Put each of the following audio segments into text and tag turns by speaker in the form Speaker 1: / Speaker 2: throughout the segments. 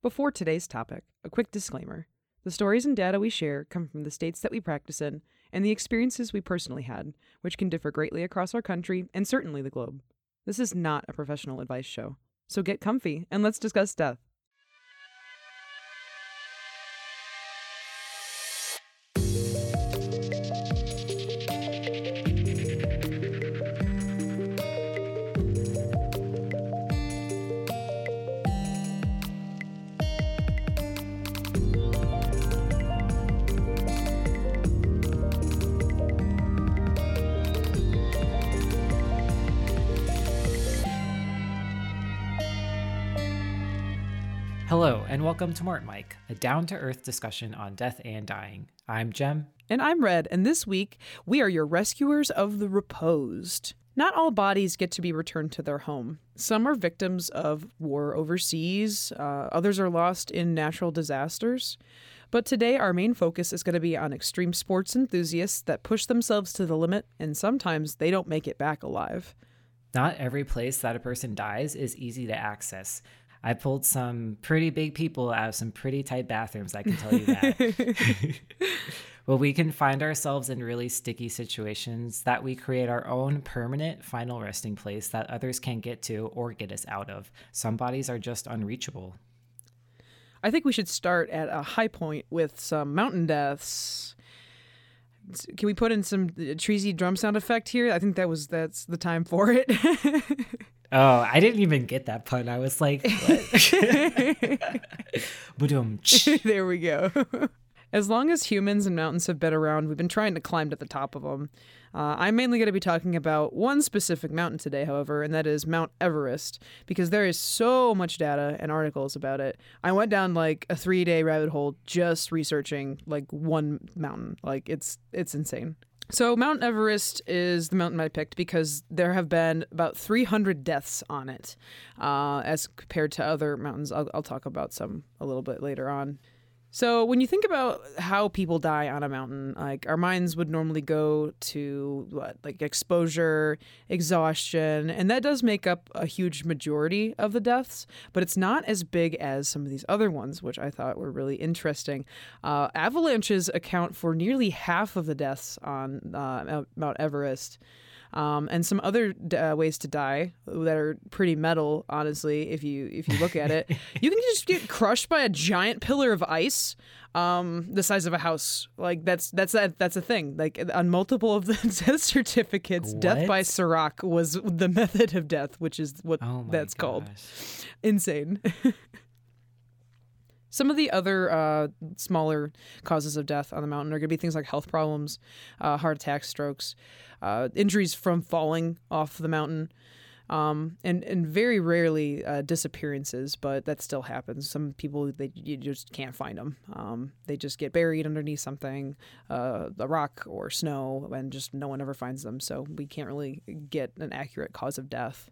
Speaker 1: Before today's topic, a quick disclaimer. The stories and data we share come from the states that we practice in and the experiences we personally had, which can differ greatly across our country and certainly the globe. This is not a professional advice show. So get comfy and let's discuss death.
Speaker 2: Welcome to Mort Mike, a down to earth discussion on death and dying. I'm Jem.
Speaker 1: And I'm Red, and this week we are your rescuers of the reposed. Not all bodies get to be returned to their home. Some are victims of war overseas, uh, others are lost in natural disasters. But today, our main focus is going to be on extreme sports enthusiasts that push themselves to the limit, and sometimes they don't make it back alive.
Speaker 2: Not every place that a person dies is easy to access. I pulled some pretty big people out of some pretty tight bathrooms, I can tell you that. well, we can find ourselves in really sticky situations that we create our own permanent final resting place that others can't get to or get us out of. Some bodies are just unreachable.
Speaker 1: I think we should start at a high point with some mountain deaths. Can we put in some uh, treesy drum sound effect here? I think that was that's the time for it.
Speaker 2: Oh, I didn't even get that pun. I was like, what?
Speaker 1: there we go. As long as humans and mountains have been around, we've been trying to climb to the top of them. Uh, I'm mainly going to be talking about one specific mountain today, however, and that is Mount Everest, because there is so much data and articles about it. I went down like a three day rabbit hole just researching like one mountain. Like it's it's insane. So, Mount Everest is the mountain I picked because there have been about 300 deaths on it uh, as compared to other mountains. I'll, I'll talk about some a little bit later on. So when you think about how people die on a mountain, like our minds would normally go to what, like exposure, exhaustion, and that does make up a huge majority of the deaths, but it's not as big as some of these other ones, which I thought were really interesting. Uh, avalanches account for nearly half of the deaths on uh, Mount Everest. Um, and some other uh, ways to die that are pretty metal, honestly. If you if you look at it, you can just get crushed by a giant pillar of ice, um, the size of a house. Like that's that's that that's a thing. Like on multiple of the death certificates,
Speaker 2: What?
Speaker 1: death by serac was the method of death, which is what
Speaker 2: Oh
Speaker 1: that's called. Insane. Some of the other uh, smaller causes of death on the mountain are going to be things like health problems, uh, heart attacks, strokes, uh, injuries from falling off the mountain, um, and and very rarely uh, disappearances. But that still happens. Some people they you just can't find them. Um, they just get buried underneath something, uh, a rock or snow, and just no one ever finds them. So we can't really get an accurate cause of death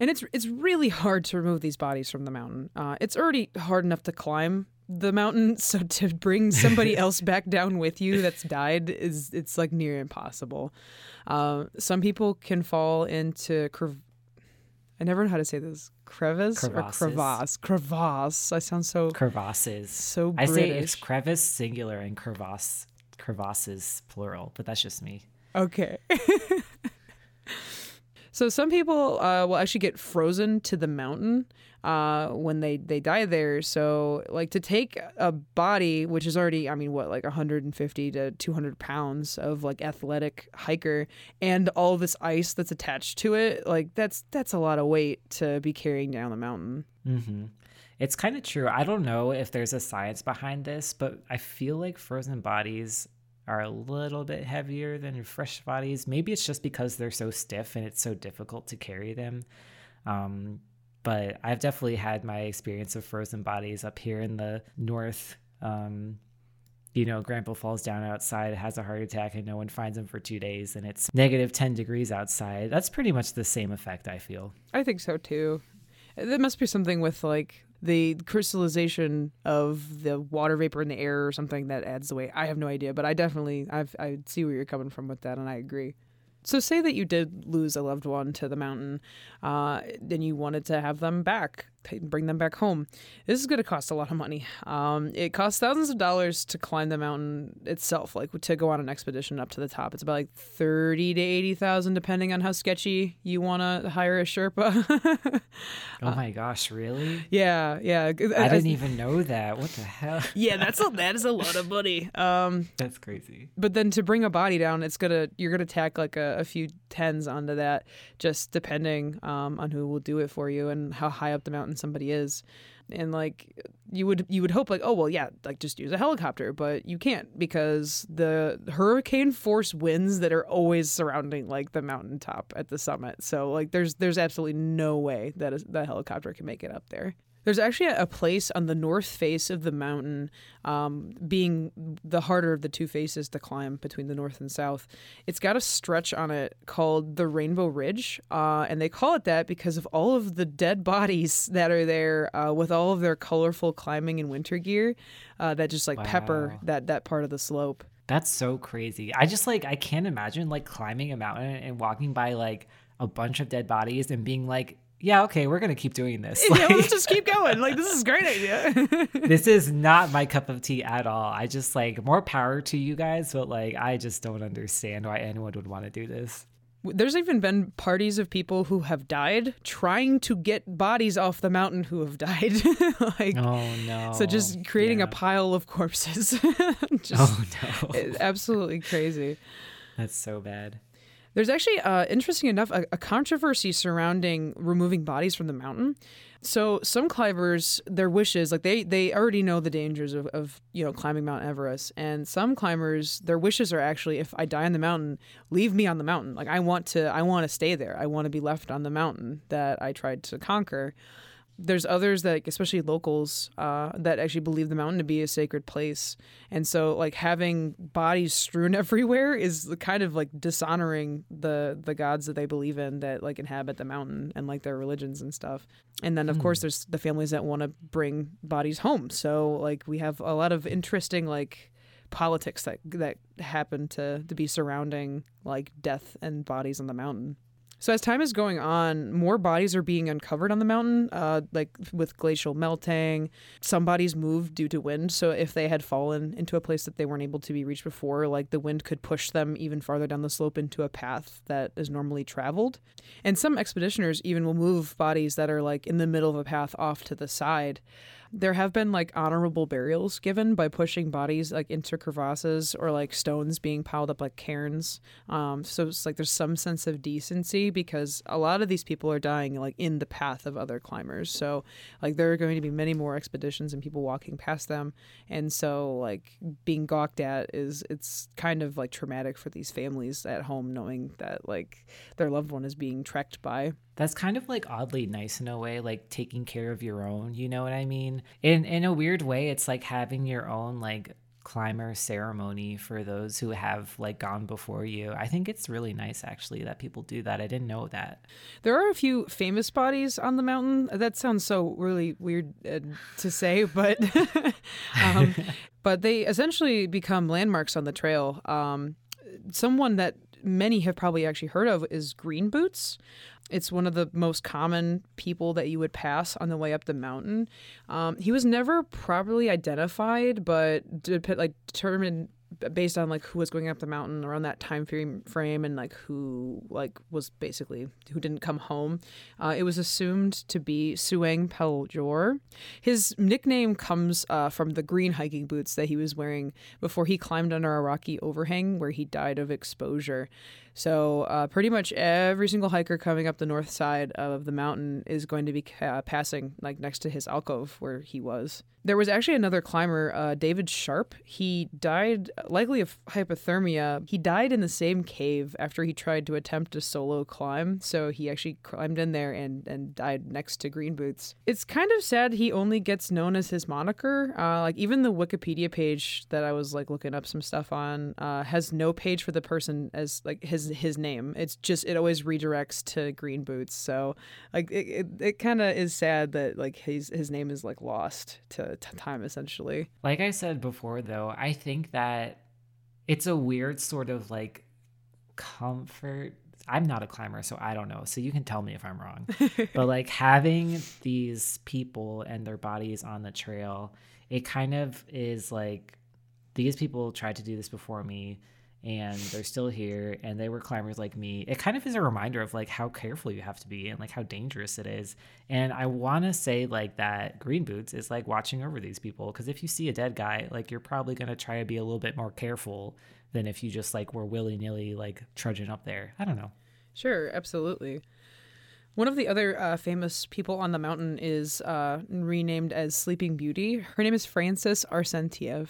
Speaker 1: and it's it's really hard to remove these bodies from the mountain. Uh, it's already hard enough to climb the mountain, so to bring somebody else back down with you that's died is it's like near impossible. Uh, some people can fall into crev- I never know how to say this crevice or crevasse. Crevasse. I sound so
Speaker 2: Crevasses.
Speaker 1: so
Speaker 2: I say it's crevice singular and crevasse crevasses plural, but that's just me.
Speaker 1: Okay. so some people uh, will actually get frozen to the mountain uh, when they, they die there. So like to take a body, which is already, I mean, what, like 150 to 200 pounds of like athletic hiker and all this ice that's attached to it, like that's, that's a lot of weight to be carrying down the mountain.
Speaker 2: hmm It's kind of true. I don't know if there's a science behind this, but I feel like frozen bodies are a little bit heavier than fresh bodies. Maybe it's just because they're so stiff and it's so difficult to carry them. Um, but I've definitely had my experience of frozen bodies up here in the north. Um, you know, grandpa falls down outside, has a heart attack, and no one finds him for two days, and it's negative 10 degrees outside. That's pretty much the same effect, I feel.
Speaker 1: I think so too. There must be something with like the crystallization of the water vapor in the air or something that adds the weight. I have no idea, but I definitely I've, I see where you're coming from with that, and I agree. So, say that you did lose a loved one to the mountain, uh, and you wanted to have them back. Bring them back home. This is going to cost a lot of money. Um, it costs thousands of dollars to climb the mountain itself, like to go on an expedition up to the top. It's about like thirty to eighty thousand, depending on how sketchy you want to hire a Sherpa.
Speaker 2: oh my gosh, really?
Speaker 1: Yeah, yeah.
Speaker 2: I didn't even know that. What the hell?
Speaker 1: yeah, that's a that is a lot of money. Um,
Speaker 2: that's crazy.
Speaker 1: But then to bring a body down, it's gonna you're gonna tack like a, a few tens onto that, just depending um, on who will do it for you and how high up the mountain somebody is. And like you would you would hope like oh well yeah like just use a helicopter but you can't because the hurricane force winds that are always surrounding like the mountaintop at the summit. So like there's there's absolutely no way that a, that helicopter can make it up there there's actually a place on the north face of the mountain, um, being the harder of the two faces to climb between the north and south. It's got a stretch on it called the Rainbow Ridge, uh, and they call it that because of all of the dead bodies that are there uh, with all of their colorful climbing and winter gear uh, that just like wow. pepper that that part of the slope.
Speaker 2: That's so crazy. I just like I can't imagine like climbing a mountain and walking by like a bunch of dead bodies and being like yeah, okay, we're gonna keep doing this.
Speaker 1: Like, yeah, let's just keep going. Like, this is a great idea.
Speaker 2: this is not my cup of tea at all. I just like more power to you guys, but like, I just don't understand why anyone would want to do this.
Speaker 1: There's even been parties of people who have died trying to get bodies off the mountain who have died.
Speaker 2: like, oh no!
Speaker 1: So just creating yeah. a pile of corpses.
Speaker 2: Oh, just, oh no!
Speaker 1: Absolutely crazy.
Speaker 2: That's so bad.
Speaker 1: There's actually, uh, interesting enough, a, a, controversy surrounding removing bodies from the mountain. So some climbers, their wishes, like they they already know the dangers of, of you know climbing Mount Everest, and some climbers, their wishes are actually, if I die on the mountain, leave me on the mountain. Like I want to, I want to stay there. I want to be left on the mountain that I tried to conquer there's others that especially locals uh, that actually believe the mountain to be a sacred place. And so like having bodies strewn everywhere is kind of like dishonoring the the gods that they believe in that like inhabit the mountain and like their religions and stuff. And then of mm. course there's the families that want to bring bodies home. So like we have a lot of interesting like politics that that happen to to be surrounding like death and bodies on the mountain so as time is going on, more bodies are being uncovered on the mountain, uh, like with glacial melting. Some bodies move due to wind. So if they had fallen into a place that they weren't able to be reached before, like the wind could push them even farther down the slope into a path that is normally traveled. And some expeditioners even will move bodies that are like in the middle of a path off to the side there have been like honorable burials given by pushing bodies like into crevasses or like stones being piled up like cairns. Um, so it's like there's some sense of decency because a lot of these people are dying like in the path of other climbers. So like there are going to be many more expeditions and people walking past them, and so like being gawked at is it's kind of like traumatic for these families at home knowing that like their loved one is being trekked by
Speaker 2: that's kind of like oddly nice in a way like taking care of your own you know what i mean? In in a weird way it's like having your own like climber ceremony for those who have like gone before you. I think it's really nice actually that people do that. I didn't know that.
Speaker 1: There are a few famous bodies on the mountain. That sounds so really weird uh, to say but um, but they essentially become landmarks on the trail. Um, someone that many have probably actually heard of is green boots it's one of the most common people that you would pass on the way up the mountain. Um, he was never properly identified, but de- like determined based on like who was going up the mountain around that time frame frame and like who like was basically who didn't come home. Uh, it was assumed to be Tsewang Paljor. His nickname comes uh, from the green hiking boots that he was wearing before he climbed under a rocky overhang where he died of exposure so uh, pretty much every single hiker coming up the north side of the mountain is going to be ca- passing like next to his alcove where he was. There was actually another climber, uh, David Sharp. He died likely of hypothermia. He died in the same cave after he tried to attempt a solo climb. So he actually climbed in there and, and died next to Green Boots. It's kind of sad he only gets known as his moniker. Uh, like even the Wikipedia page that I was like looking up some stuff on uh, has no page for the person as like his his name. It's just it always redirects to Green Boots. So like it it, it kind of is sad that like his his name is like lost to, to time essentially.
Speaker 2: Like I said before though, I think that it's a weird sort of like comfort I'm not a climber, so I don't know. So you can tell me if I'm wrong. but like having these people and their bodies on the trail, it kind of is like these people tried to do this before me and they're still here and they were climbers like me. It kind of is a reminder of like how careful you have to be and like how dangerous it is. And i want to say like that green boots is like watching over these people because if you see a dead guy like you're probably going to try to be a little bit more careful than if you just like were willy-nilly like trudging up there. I don't know.
Speaker 1: Sure, absolutely. One of the other uh, famous people on the mountain is uh, renamed as Sleeping Beauty. Her name is Frances Arsentiev.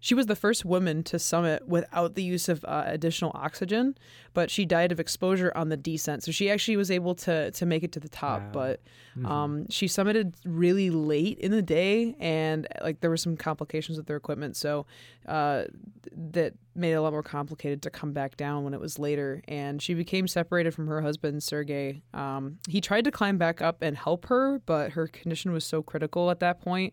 Speaker 1: She was the first woman to summit without the use of uh, additional oxygen, but she died of exposure on the descent. So she actually was able to to make it to the top,
Speaker 2: Wow.
Speaker 1: but um, she summited really late in the day, and like there were some complications with their equipment, so uh, that made it a lot more complicated to come back down when it was later. And she became separated from her husband Sergey. Um, he tried to climb back up and help her, but her condition was so critical at that point.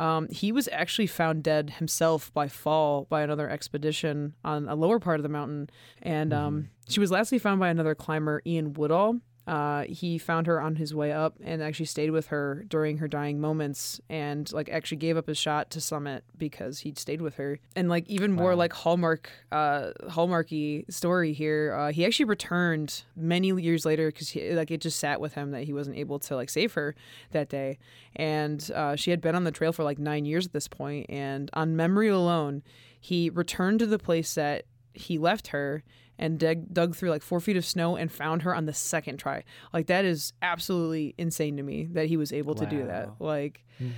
Speaker 1: Um, he was actually found dead himself by fall by another expedition on a lower part of the mountain, and um, she was lastly found by another climber, Ian Woodall. Uh, he found her on his way up and actually stayed with her during her dying moments and like actually gave up his shot to summit because he'd stayed with her and like even more
Speaker 2: Wow.
Speaker 1: like hallmark uh hallmarky story here uh, he actually returned many years later because like it just sat with him that he wasn't able to like save her that day and uh, she had been on the trail for like nine years at this point and on memory alone he returned to the place that he left her and dug, dug through like four feet of snow and found her on the second try. Like that is absolutely insane to me that he was able to do that.
Speaker 2: Wow.
Speaker 1: Like mm-hmm.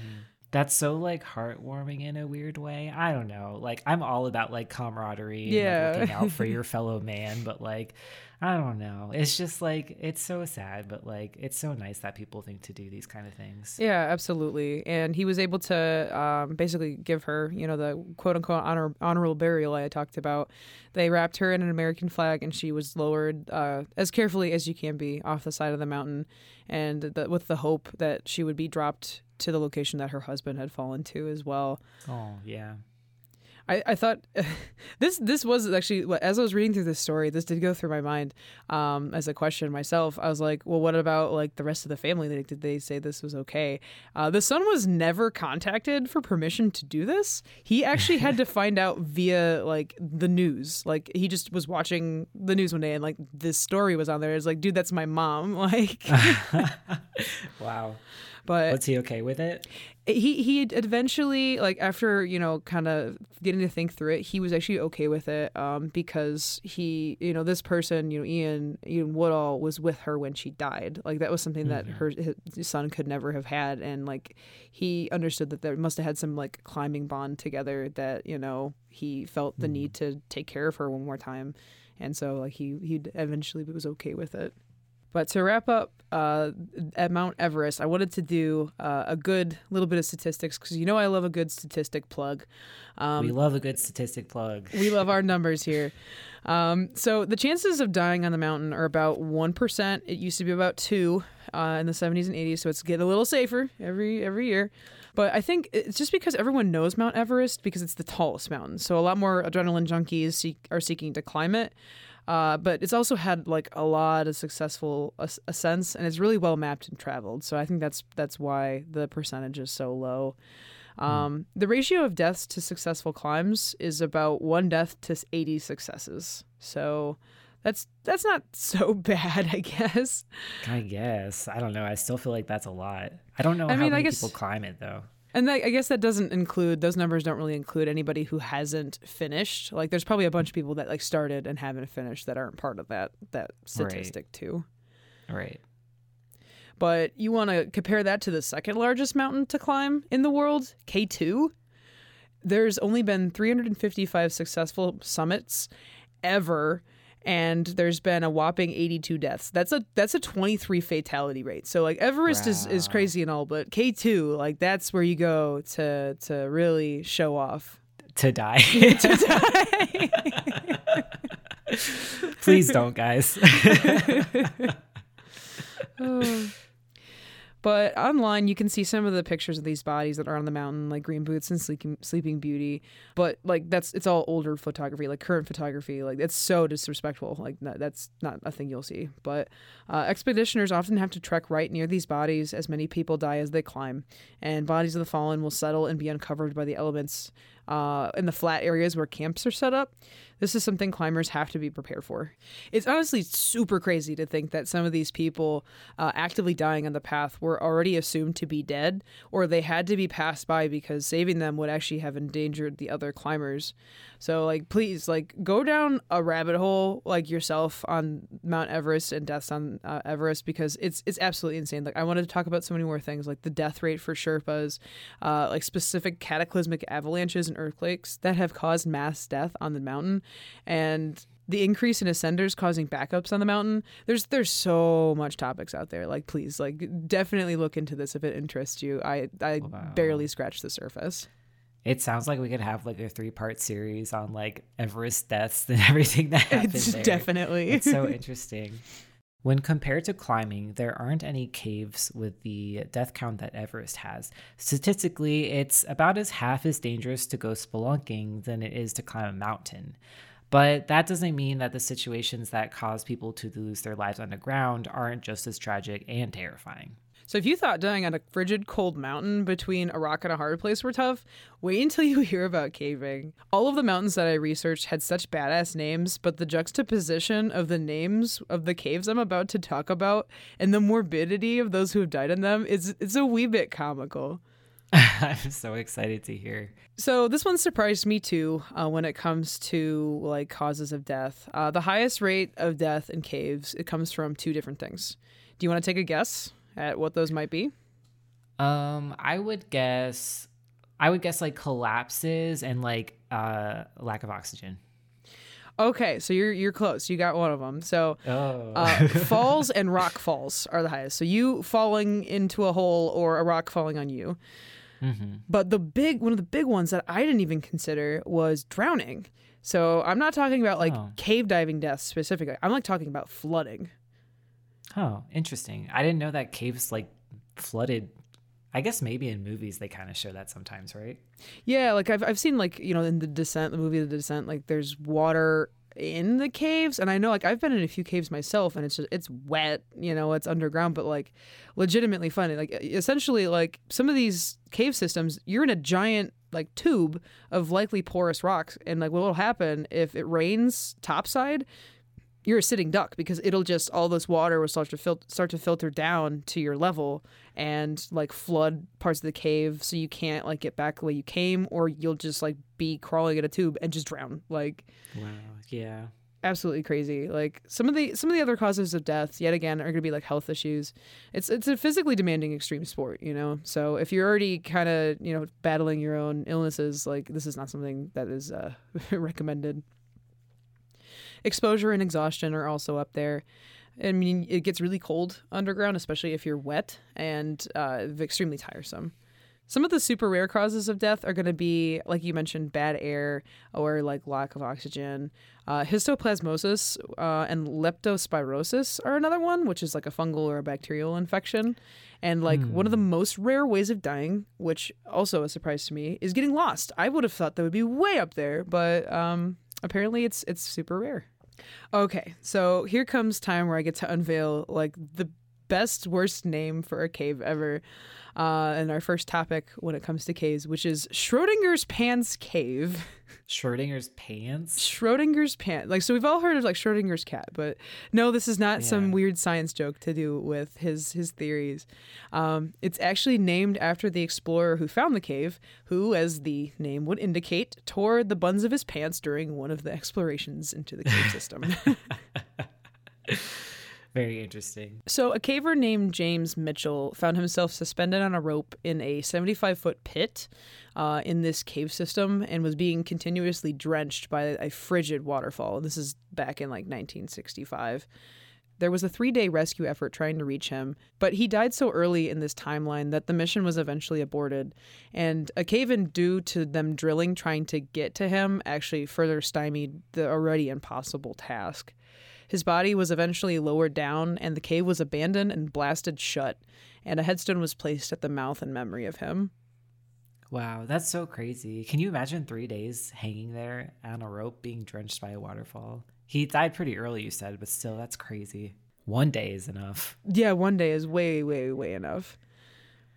Speaker 2: that's so like heartwarming in a weird way i don't know like i'm all about like camaraderie and like, looking out for your fellow man but like i don't know it's just like it's so sad but like it's so nice that people think to do these kind of things
Speaker 1: yeah, absolutely. And he was able to um, basically give her, you know, the quote unquote honor, honorable burial I talked about. They wrapped her in an American flag and she was lowered uh, as carefully as you can be off the side of the mountain, and the, with the hope that she would be dropped to the location that her husband had fallen to as well.
Speaker 2: oh yeah
Speaker 1: I, I thought this this was actually as I was reading through this story, this did go through my mind um, as a question myself. I was like, well, what about like the rest of the family? Like, did they say this was okay? Uh, the son was never contacted for permission to do this. He actually had to find out via like the news. Like he just was watching the news one day and like this story was on there. It's like, dude, that's my mom. Like,
Speaker 2: wow
Speaker 1: but
Speaker 2: was he okay with it?
Speaker 1: he he eventually like after you know kind of getting to think through it he was actually okay with it um because he you know this person you know ian ian woodall was with her when she died. Like that was something that her his son could never have had and like he understood that there must have had some like climbing bond together that you know he felt the need to take care of her one more time. And so like he he eventually was okay with it but to wrap up, uh, at Mount Everest, I wanted to do uh, a good little bit of statistics because you know I love a good statistic plug. Um,
Speaker 2: we love a good statistic plug
Speaker 1: we love our numbers here. Um, so the chances of dying on the mountain are about one percent. It used to be about two uh, in the seventies and eighties, so it's getting a little safer every every year. But I think it's just because everyone knows Mount Everest because it's the tallest mountain. So a lot more adrenaline junkies seek, are seeking to climb it. Uh, but it's also had like a lot of successful as- ascents, and it's really well mapped and traveled. So I think that's that's why the percentage is so low. Um, The ratio of deaths to successful climbs is about one death to 80 successes. So that's that's not so bad, I guess.
Speaker 2: i guess i don't know i still feel like that's a lot i don't know
Speaker 1: I
Speaker 2: how
Speaker 1: mean, I
Speaker 2: many
Speaker 1: guess-
Speaker 2: people climb it though
Speaker 1: And that, I guess that doesn't include those numbers. Don't really include anybody who hasn't finished. Like, there's probably a bunch of people that like started and haven't finished that aren't part of that that statistic too.
Speaker 2: right
Speaker 1: But you want to compare that to the second largest mountain to climb in the world, K2. There's only been 355 successful summits ever and there's been a whopping 82 deaths. That's a that's a 23 fatality rate. So like Everest is is crazy and all, but K2 like that's where you go to to really show off.
Speaker 2: to die please don't guys oh.
Speaker 1: But online, you can see some of the pictures of these bodies that are on the mountain, like Green Boots and Sleeping, Sleeping Beauty. But like that's it's all older photography, like current photography. Like it's so disrespectful. Like that's not a thing you'll see. But uh, expeditioners often have to trek right near these bodies, as many people die as they climb, and bodies of the fallen will settle and be uncovered by the elements uh, in the flat areas where camps are set up. This is something climbers have to be prepared for. It's honestly super crazy to think that some of these people uh, actively dying on the path were already assumed to be dead, or they had to be passed by because saving them would actually have endangered the other climbers. So, like, please, like, go down a rabbit hole like yourself on Mount Everest and deaths on uh, Everest because it's it's absolutely insane. Like, I wanted to talk about so many more things, like the death rate for Sherpas, uh, like specific cataclysmic avalanches and earthquakes that have caused mass death on the mountain and the increase in ascenders causing backups on the mountain. There's there's so much topics out there. Like please, like definitely look into this if it interests you. I I wow. barely scratched the surface.
Speaker 2: It sounds like we could have like a three part series on like Everest deaths and everything that happened. It's there.
Speaker 1: definitely
Speaker 2: it's so interesting. When compared to climbing, there aren't any caves with the death count that Everest has. Statistically, it's about as half as dangerous to go spelunking than it is to climb a mountain. But that doesn't mean that the situations that cause people to lose their lives underground aren't just as tragic and terrifying.
Speaker 1: So if you thought dying on a frigid cold mountain between a rock and a hard place were tough, wait until you hear about caving. All of the mountains that I researched had such badass names, but the juxtaposition of the names of the caves I'm about to talk about and the morbidity of those who have died in them is it's a wee bit comical.
Speaker 2: I'm so excited to hear.
Speaker 1: So this one surprised me too uh, when it comes to like causes of death. Uh, the highest rate of death in caves it comes from two different things. Do you want to take a guess at what those might be?
Speaker 2: Um, I would guess, I would guess like collapses and like uh lack of oxygen.
Speaker 1: Okay, so you're you're close. You got one of them. So oh. uh, falls and rock falls are the highest. So you falling into a hole or a rock falling on you. Mm-hmm. But the big one of the big ones that I didn't even consider was drowning. So I'm not talking about like oh. cave diving deaths specifically. I'm like talking about flooding.
Speaker 2: Oh, interesting. I didn't know that caves like flooded. I guess maybe in movies they kind of show that sometimes, right?
Speaker 1: Yeah, like I've I've seen like, you know, in the Descent, the movie The Descent, like there's water in the caves and I know like I've been in a few caves myself and it's just it's wet, you know, it's underground but like legitimately funny. Like essentially like some of these cave systems, you're in a giant like tube of likely porous rocks and like what will happen if it rains topside you're a sitting duck because it'll just all this water will start to fil- start to filter down to your level and like flood parts of the cave so you can't like get back the way you came or you'll just like be crawling in a tube and just drown like
Speaker 2: wow yeah.
Speaker 1: Absolutely crazy like some of the some of the other causes of death yet again are going to be like health issues. It's it's a physically demanding extreme sport you know? So if you're already kind of you know battling your own illnesses like this is not something that is uh, recommended Exposure and exhaustion are also up there. I mean, it gets really cold underground, especially if you're wet and uh, extremely tiresome. Some of the super rare causes of death are going to be, like you mentioned, bad air or like lack of oxygen. Uh, histoplasmosis uh, and leptospirosis are another one, which is like a fungal or a bacterial infection. And like mm. one of the hmm. most rare ways of dying, which also a surprise to me, is getting lost. I would have thought that would be way up there, but um, apparently it's it's super rare. Okay, so here comes time where I get to unveil like the best worst name for a cave ever. Uh, and our first topic when it comes to caves, which is Schrodinger's Pants Cave.
Speaker 2: Schrodinger's pants?
Speaker 1: Schrodinger's pants. Like so we've all heard of like Schrodinger's cat, but no, this is not yeah. some weird science joke to do with his his theories. Um, it's actually named after the explorer who found the cave, who, as the name would indicate, tore the buns of his pants during one of the explorations into the cave system.
Speaker 2: Very interesting.
Speaker 1: So, a caver named James Mitchell found himself suspended on a rope in a 75 foot pit uh, in this cave system and was being continuously drenched by a frigid waterfall. This is back in like 1965. There was a three day rescue effort trying to reach him, but he died so early in this timeline that the mission was eventually aborted. And a cave in due to them drilling trying to get to him actually further stymied the already impossible task. His body was eventually lowered down, and the cave was abandoned and blasted shut. And a headstone was placed at the mouth in memory of him.
Speaker 2: Wow, that's so crazy. Can you imagine three days hanging there on a rope being drenched by a waterfall? He died pretty early, you said, but still, that's crazy. One day is enough.
Speaker 1: Yeah, one day is way, way, way enough.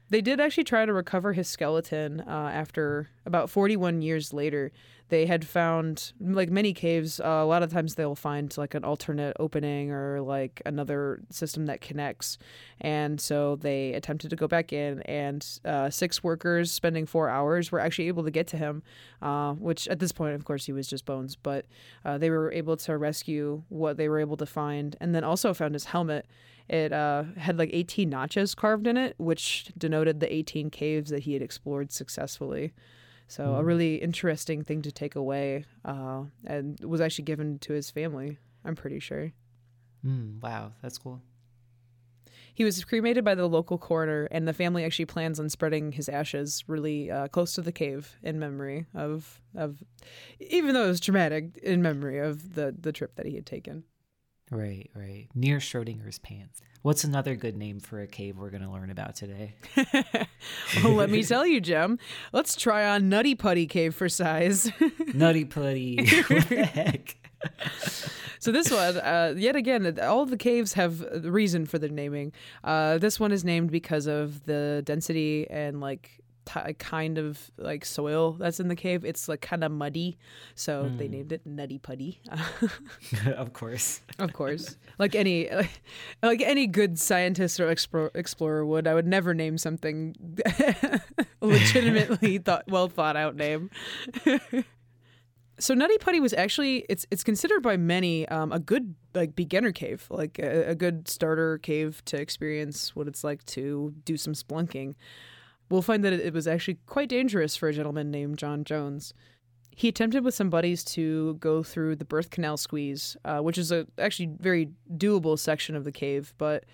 Speaker 1: They did actually try to recover his skeleton uh, after about 41 years later. They had found, like many caves, uh, a lot of times they'll find like an alternate opening or like another system that connects. And so they attempted to go back in, and uh, six workers spending four hours were actually able to get to him, uh, which at this point, of course, he was just bones, but uh, they were able to rescue what they were able to find and then also found his helmet. It uh, had like 18 notches carved in it, which denoted the 18 caves that he had explored successfully. So mm. a really interesting thing to take away, uh, and was actually given to his family. I'm pretty sure.
Speaker 2: Mm, wow, that's cool.
Speaker 1: He was cremated by the local coroner, and the family actually plans on spreading his ashes really uh, close to the cave in memory of of, even though it was traumatic, in memory of the the trip that he had taken.
Speaker 2: Right, right. Near Schrodinger's pants. What's another good name for a cave we're going to learn about today?
Speaker 1: well, let me tell you, Jem. Let's try on Nutty Putty Cave for size.
Speaker 2: Nutty Putty. what the heck?
Speaker 1: so this one, uh, yet again, all the caves have a reason for the naming. Uh, this one is named because of the density and like t- kind of like soil that's in the cave. It's like kind of muddy, so mm. they hmm. named it Nutty Putty.
Speaker 2: of course,
Speaker 1: of course. Like any like, like any good scientist or explorer would, I would never name something legitimately thought well thought out name. so Nutty Putty was actually it's it's considered by many um, a good like beginner cave, like a, a, good starter cave to experience what it's like to do some splunking we'll find that it was actually quite dangerous for a gentleman named John Jones. He attempted with some buddies to go through the birth canal squeeze, uh, which is a actually very doable section of the cave, but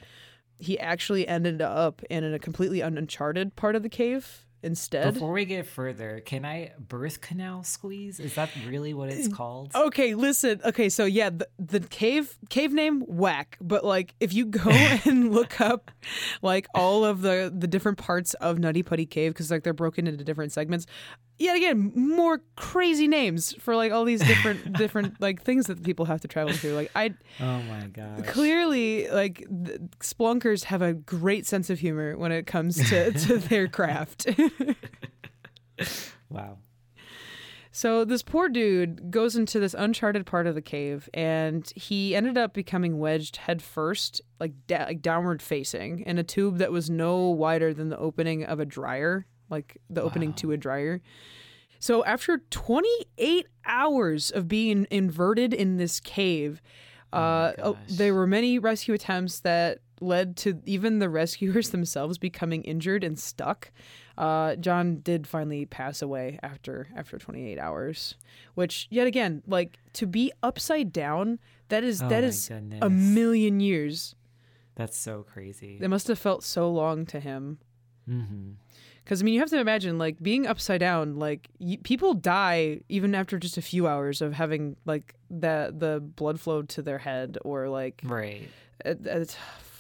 Speaker 1: he actually ended up in a completely uncharted part of the cave instead.
Speaker 2: Before we get further, can I birth canal squeeze? Is that really what it's mm, called?
Speaker 1: Okay, listen. Okay, so yeah, the, the cave cave name whack, but like if you go and look up like all of the the different parts of Nutty Putty Cave because like they're broken into different segments, yet again more crazy names for like all these different different like things that people have to travel through. Like i
Speaker 2: oh my god
Speaker 1: clearly like splunkers have a great sense of humor when it comes to to their craft.
Speaker 2: Wow.
Speaker 1: So this poor dude goes into this uncharted part of the cave and he ended up becoming wedged head first like, da- like downward facing in a tube that was no wider than the opening of a dryer like the wow. opening to a dryer. So after 28 hours of being inverted in this cave, oh uh, oh, there were many rescue attempts that led to even the rescuers themselves becoming injured and stuck. Uh, John did finally pass away after after 28 hours, which yet again, like to be upside down, that is oh that is goodness. a million years.
Speaker 2: That's so crazy.
Speaker 1: It must have felt so long to him.
Speaker 2: Mm-hmm.
Speaker 1: Because I mean, you have to imagine like being upside down. Like y- people die even after just a few hours of having like the the blood flow to their head or like
Speaker 2: right.
Speaker 1: At, at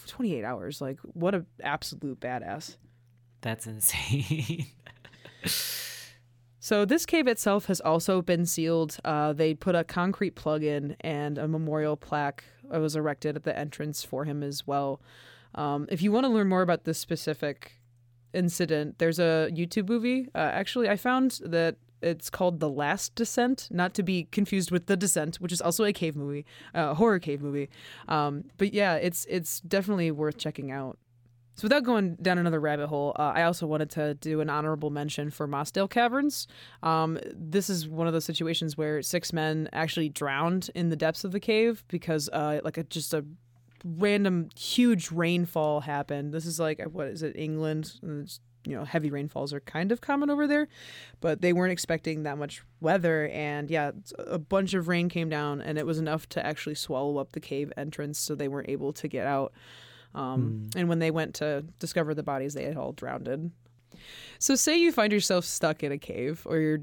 Speaker 1: 28 hours. Like what a absolute badass.
Speaker 2: That's insane.
Speaker 1: So this cave itself has also been sealed. Uh, they put a concrete plug in, and a memorial plaque was erected at the entrance for him as well. Um, if you want to learn more about this specific incident. There's a YouTube movie. Uh, actually, I found that it's called The Last Descent, not to be confused with The Descent, which is also a cave movie, a uh, horror cave movie. Um, but yeah, it's it's definitely worth checking out. So without going down another rabbit hole, uh, I also wanted to do an honorable mention for Mossdale Caverns. Um, this is one of those situations where six men actually drowned in the depths of the cave because, uh, like, a, just a random huge rainfall happened. This is like what is it, England? you know, heavy rainfalls are kind of common over there, but they weren't expecting that much weather. And yeah, a bunch of rain came down, and it was enough to actually swallow up the cave entrance, so they weren't able to get out. Um, mm. And when they went to discover the bodies, they had all drowned. So, say you find yourself stuck in a cave, or you're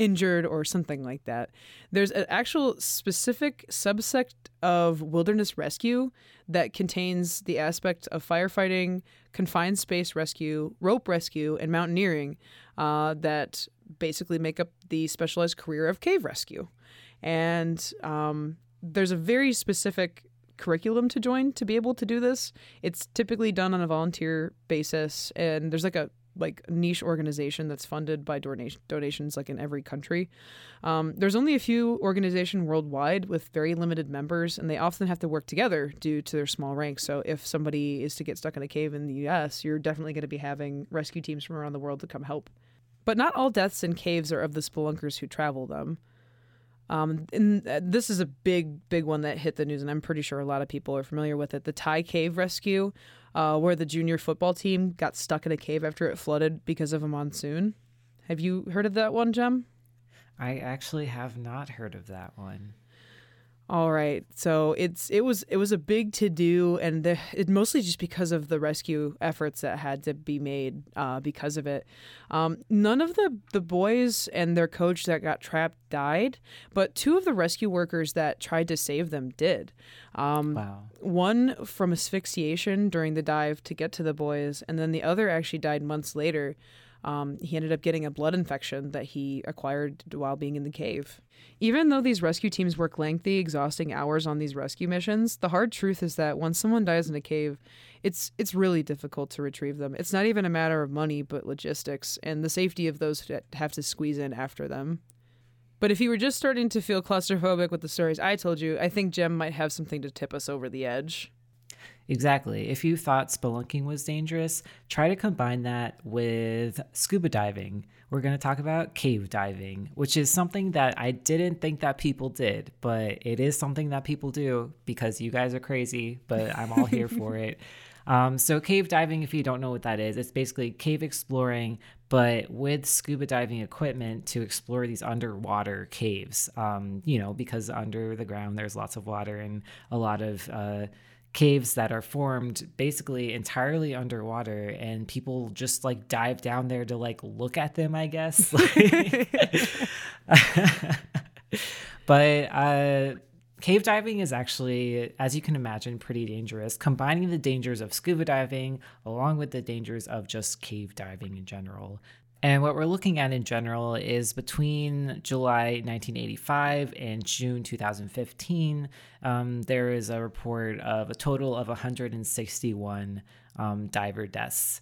Speaker 1: injured or something like that. There's an actual specific subsect of wilderness rescue that contains the aspect of firefighting, confined space rescue, rope rescue, and mountaineering uh, that basically make up the specialized career of cave rescue. And um, there's a very specific curriculum to join to be able to do this. It's typically done on a volunteer basis, and there's like a like niche organization that's funded by donation, donations like in every country. Um, there's only a few organizations worldwide with very limited members, and they often have to work together due to their small ranks. So if somebody is to get stuck in a cave in the U.S., you're definitely going to be having rescue teams from around the world to come help. But not all deaths in caves are of the spelunkers who travel them. Um, and uh, this is a big, big one that hit the news, and I'm pretty sure a lot of people are familiar with it. The Thai cave rescue, uh, where the junior football team got stuck in a cave after it flooded because of a monsoon. Have you heard of that one, Jem?
Speaker 2: I actually have not heard of that one.
Speaker 1: All right. So it's it was it was a big to do, and the, it mostly just because of the rescue efforts that had to be made uh, because of it. Um, none of the the boys and their coach that got trapped died, but two of the rescue workers that tried to save them did. Um,
Speaker 2: Wow.
Speaker 1: One from asphyxiation during the dive to get to the boys, and then the other actually died months later. Um, he ended up getting a blood infection that he acquired while being in the cave. Even though these rescue teams work lengthy, exhausting hours on these rescue missions, the hard truth is that when someone dies in a cave, it's it's really difficult to retrieve them. It's not even a matter of money, but logistics and the safety of those that have to squeeze in after them. But if you were just starting to feel claustrophobic with the stories I told you, I think Jem might have something to tip us over the edge.
Speaker 2: Exactly. If you thought spelunking was dangerous, try to combine that with scuba diving. We're going to talk about cave diving, which is something that I didn't think that people did, but it is something that people do because you guys are crazy, but I'm all here for it. Um, so, cave diving, if you don't know what that is, it's basically cave exploring, but with scuba diving equipment to explore these underwater caves. Um, you know, because under the ground there's lots of water and a lot of uh, caves that are formed basically entirely underwater and people just like dive down there to like look at them i guess. But uh cave diving is actually as you can imagine pretty dangerous combining the dangers of scuba diving along with the dangers of just cave diving in general and what we're looking at in general is between July 1985 and June 2015, um, there is a report of a total of 161 um, diver deaths.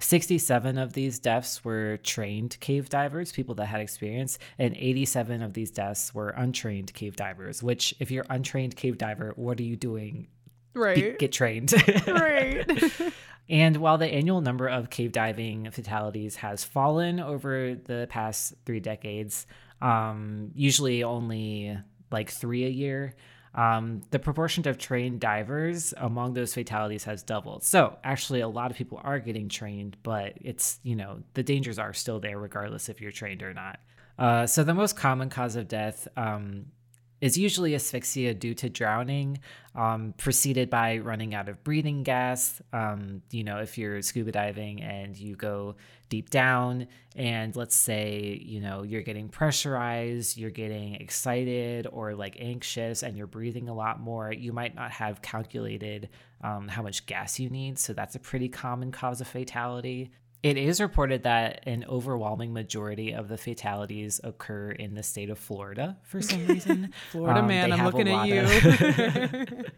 Speaker 2: 67 of these deaths were trained cave divers, people that had experience, and 87 of these deaths were untrained cave divers, which, if you're untrained cave diver, what are you doing? Be-
Speaker 1: Right.
Speaker 2: get trained.
Speaker 1: right.
Speaker 2: And while the annual number of cave diving fatalities has fallen over the past three decades, um, usually only like three a year, um, the proportion of trained divers among those fatalities has doubled. So actually, a lot of people are getting trained, but it's, you know, the dangers are still there regardless if you're trained or not. Uh, so the most common cause of death um, is usually asphyxia due to drowning, um, preceded by running out of breathing gas. Um, you know, if you're scuba diving and you go deep down, and let's say, you know, you're getting pressurized, you're getting excited or like anxious, and you're breathing a lot more, you might not have calculated um, how much gas you need. So that's a pretty common cause of fatality. It is reported that an overwhelming majority of the fatalities occur in the state of Florida for some reason.
Speaker 1: Florida
Speaker 2: Um,
Speaker 1: man, I'm looking at you.
Speaker 2: of-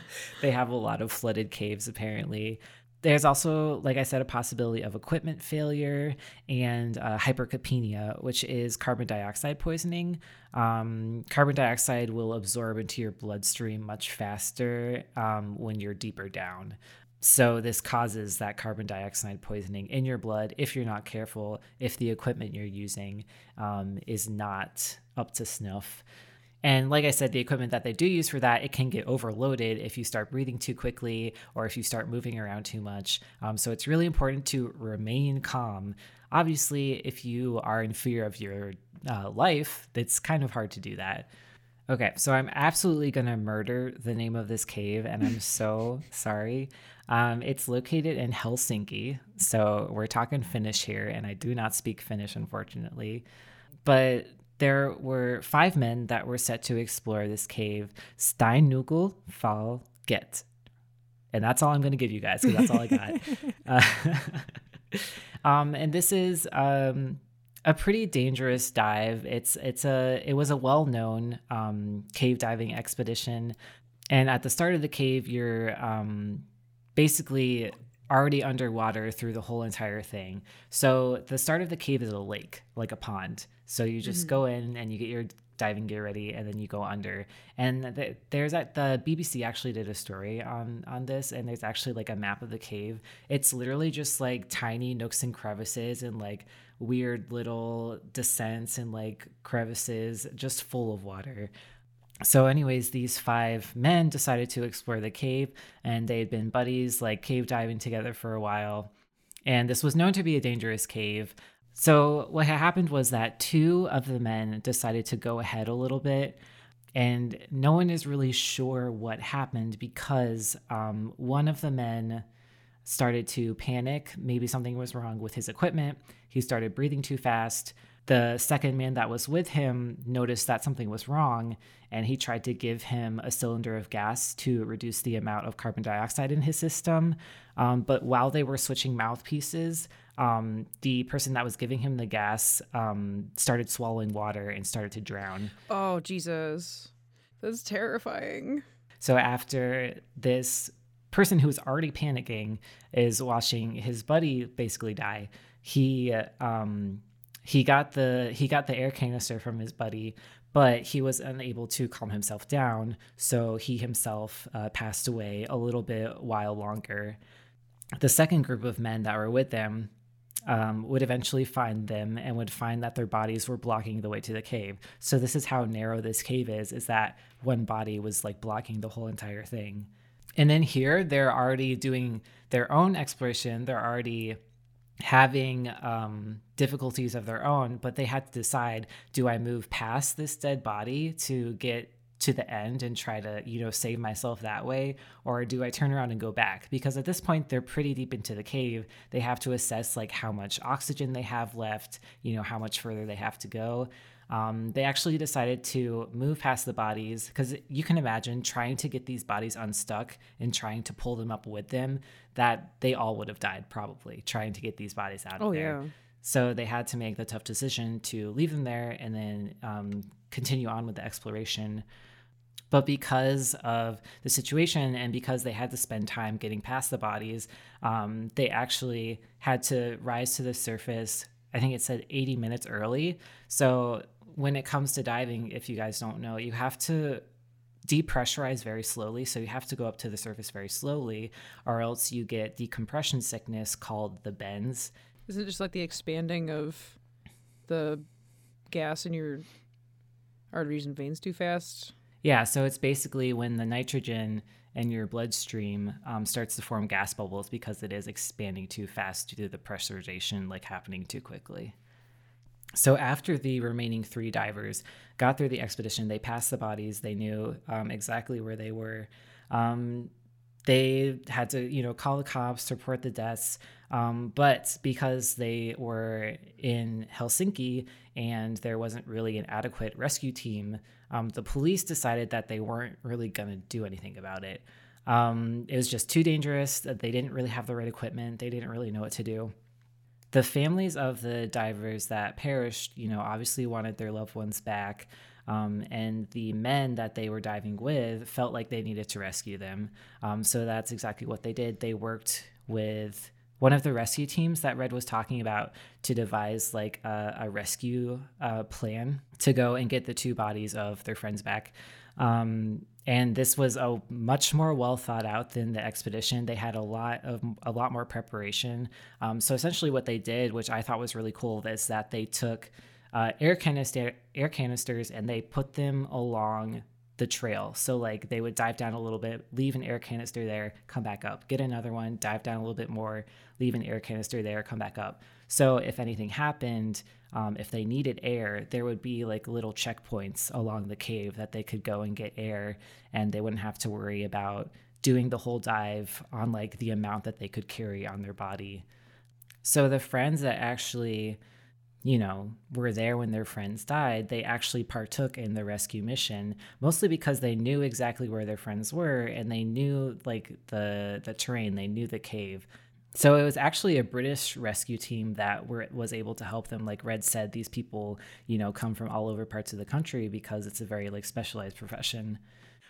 Speaker 2: they have a lot of flooded caves, apparently. There's also, like I said, a possibility of equipment failure and uh, hypercapnia, which is carbon dioxide poisoning. Um, carbon dioxide will absorb into your bloodstream much faster um, when you're deeper down. So, this causes that carbon dioxide poisoning in your blood if you're not careful, if the equipment you're using um, is not up to snuff. And like I said, the equipment that they do use for that, it can get overloaded if you start breathing too quickly or if you start moving around too much. Um, so it's really important to remain calm. Obviously, if you are in fear of your uh, life, it's kind of hard to do that. Okay, so I'm absolutely going to murder the name of this cave, and I'm so sorry. Um, it's located in Helsinki, so we're talking Finnish here, and I do not speak Finnish, unfortunately. But there were five men that were set to explore this cave, Steinugl Fall Get. And that's all I'm going to give you guys because that's all I got. uh, um, and this is um, a pretty dangerous dive. It's it's a it was a well known um, cave diving expedition, and at the start of the cave, you're um, basically already underwater through the whole entire thing. So the start of the cave is a lake, like a pond. So you just mm-hmm. go in and you get your diving gear ready and then you go under and the, there's at the bbc actually did a story on on this and there's actually like a map of the cave it's literally just like tiny nooks and crevices and like weird little descents and like crevices just full of water so anyways these five men decided to explore the cave and they had been buddies like cave diving together for a while and this was known to be a dangerous cave so, what had happened was that two of the men decided to go ahead a little bit, and no one is really sure what happened because um, one of the men started to panic. Maybe something was wrong with his equipment. He started breathing too fast. The second man that was with him noticed that something was wrong and he tried to give him a cylinder of gas to reduce the amount of carbon dioxide in his system. Um, but while they were switching mouthpieces, um, the person that was giving him the gas um, started swallowing water and started to drown.
Speaker 1: Oh, Jesus. That's terrifying.
Speaker 2: So after this person who was already panicking is watching his buddy basically die, he um, he got the he got the air canister from his buddy, but he was unable to calm himself down, so he himself uh, passed away a little bit while longer. The second group of men that were with them um, would eventually find them and would find that their bodies were blocking the way to the cave. So this is how narrow this cave is: is that one body was like blocking the whole entire thing. And then here, they're already doing their own exploration. They're already having um, difficulties of their own, but they had to decide: do I move past this dead body to get to the end and try to, you know, save myself that way? Or do I turn around and go back? Because at this point, they're pretty deep into the cave. They have to assess like how much oxygen they have left, you know, how much further they have to go. Um, they actually decided to move past the bodies because you can imagine trying to get these bodies unstuck and trying to pull them up with them, that they all would have died probably trying to get these bodies out of oh, there. Yeah. So they had to make the tough decision to leave them there and then um, continue on with the exploration. But because of the situation and because they had to spend time getting past the bodies, um, they actually had to rise to the surface. I think it said 80 minutes early. So when it comes to diving, if you guys don't know, you have to depressurize very slowly. So you have to go up to the surface very slowly, or else you get decompression sickness called the bends.
Speaker 1: Isn't it just like the expanding of the gas in your arteries and veins too fast?
Speaker 2: Yeah, so it's basically when the nitrogen in your bloodstream um, starts to form gas bubbles because it is expanding too fast due to the pressurization like happening too quickly. So after the remaining three divers got through the expedition, they passed the bodies. They knew um, exactly where they were. Um, they had to, you know, call the cops report the deaths. Um, but because they were in Helsinki and there wasn't really an adequate rescue team, um, the police decided that they weren't really going to do anything about it. Um, it was just too dangerous. They didn't really have the right equipment. They didn't really know what to do. The families of the divers that perished, you know, obviously wanted their loved ones back. Um, and the men that they were diving with felt like they needed to rescue them. Um, so that's exactly what they did. They worked with one of the rescue teams that Red was talking about to devise like a, a rescue uh, plan to go and get the two bodies of their friends back. Um, and this was a much more well thought out than the expedition. They had a lot of a lot more preparation. Um, so essentially, what they did, which I thought was really cool, is that they took uh, air canister air canisters and they put them along the trail. So like they would dive down a little bit, leave an air canister there, come back up, get another one, dive down a little bit more, leave an air canister there, come back up. So if anything happened, um, if they needed air, there would be like little checkpoints along the cave that they could go and get air, and they wouldn't have to worry about doing the whole dive on like the amount that they could carry on their body. So the friends that actually, you know, were there when their friends died, they actually partook in the rescue mission, mostly because they knew exactly where their friends were and they knew like the the terrain, they knew the cave. So it was actually a British rescue team that were was able to help them. Like Red said, these people, you know, come from all over parts of the country because it's a very like specialized profession.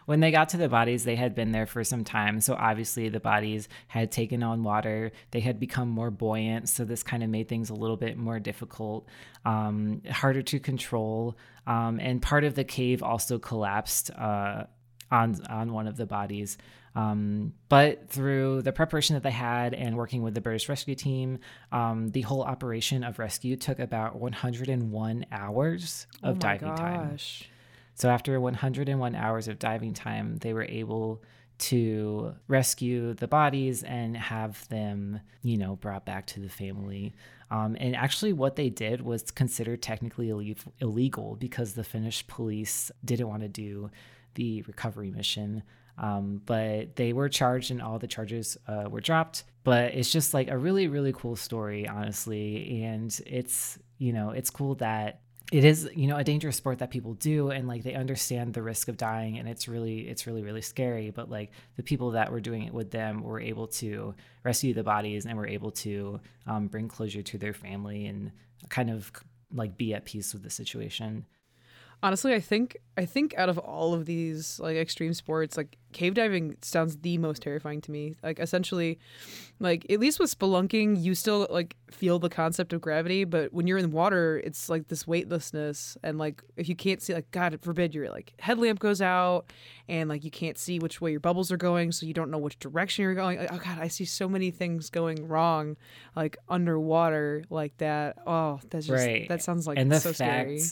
Speaker 2: When they got to the bodies, they had been there for some time. So obviously the bodies had taken on water. They had become more buoyant. So this kind of made things a little bit more difficult, um, harder to control. Um, and part of the cave also collapsed uh, on on one of the bodies. Um, but through the preparation that they had and working with the British rescue team, um, the whole operation of rescue took about 101 hours of
Speaker 1: oh
Speaker 2: diving
Speaker 1: gosh.
Speaker 2: time. So after 101 hours of diving time, they were able to rescue the bodies and have them, you know, brought back to the family. Um, and actually, what they did was considered technically illegal because the Finnish police didn't want to do the recovery mission. Um, but they were charged and all the charges uh, were dropped. But it's just like a really, really cool story, honestly. And it's, you know, it's cool that it is you know a dangerous sport that people do and like they understand the risk of dying and it's really it's really really scary but like the people that were doing it with them were able to rescue the bodies and were able to um, bring closure to their family and kind of like be at peace with the situation
Speaker 1: Honestly, I think I think out of all of these like extreme sports, like cave diving sounds the most terrifying to me. Like essentially, like at least with spelunking, you still like feel the concept of gravity, but when you're in water, it's like this weightlessness and like if you can't see like God forbid your like headlamp goes out and like you can't see which way your bubbles are going, so you don't know which direction you're going. Like, oh God, I see so many things going wrong like underwater like that. Oh, that's just
Speaker 2: right.
Speaker 1: that sounds like
Speaker 2: and the
Speaker 1: so
Speaker 2: fact
Speaker 1: scary.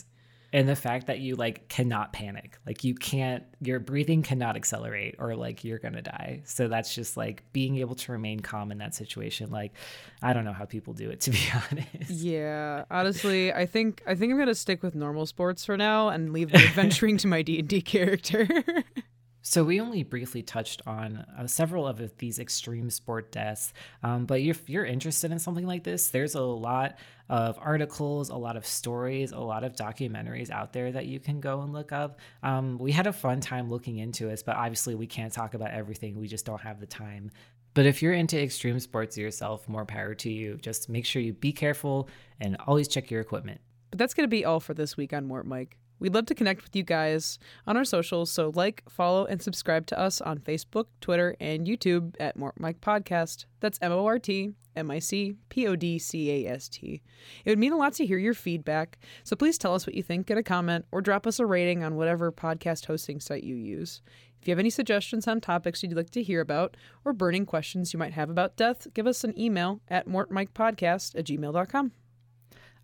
Speaker 2: And the fact that you like cannot panic. Like you can't your breathing cannot accelerate or like you're gonna die. So that's just like being able to remain calm in that situation like i don't know how people do it to be honest.
Speaker 1: Yeah, honestly, I think I think I'm gonna stick with normal sports for now and leave the adventuring to my D and D character.
Speaker 2: So we only briefly touched on uh, several of these extreme sport deaths, um, but if you're interested in something like this, there's a lot of articles, a lot of stories, a lot of documentaries out there that you can go and look up. Um, we had a fun time looking into it, but obviously we can't talk about everything. We just don't have the time. But if you're into extreme sports yourself, more power to you. Just make sure you be careful and always check your equipment.
Speaker 1: but that's gonna be all for this week on Mort Mic. We'd love to connect with you guys on our socials, so like, follow, and subscribe to us on Facebook, Twitter, and YouTube at Mort Mic Podcast. That's M O R T M I C P O D C A S T. It would mean a lot to hear your feedback, so please tell us what you think, get a comment, or drop us a rating on whatever podcast hosting site you use. If you have any suggestions on topics you'd like to hear about, or burning questions you might have about death, give us an email at mortmicpodcast at gmail.com.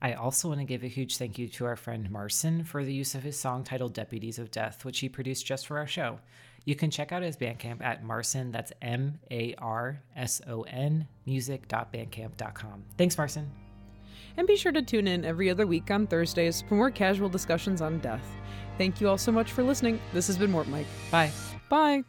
Speaker 2: I also want to give a huge thank you to our friend Marson for the use of his song titled Deputies of Death, which he produced just for our show. You can check out his Bandcamp at Marson, that's M A R S O N, music.bandcamp.com. Thanks, Marson.
Speaker 1: And be sure to tune in every other week on Thursdays for more casual discussions on death. Thank you all so much for listening. This has been Mort Mic.
Speaker 2: Bye.
Speaker 1: Bye.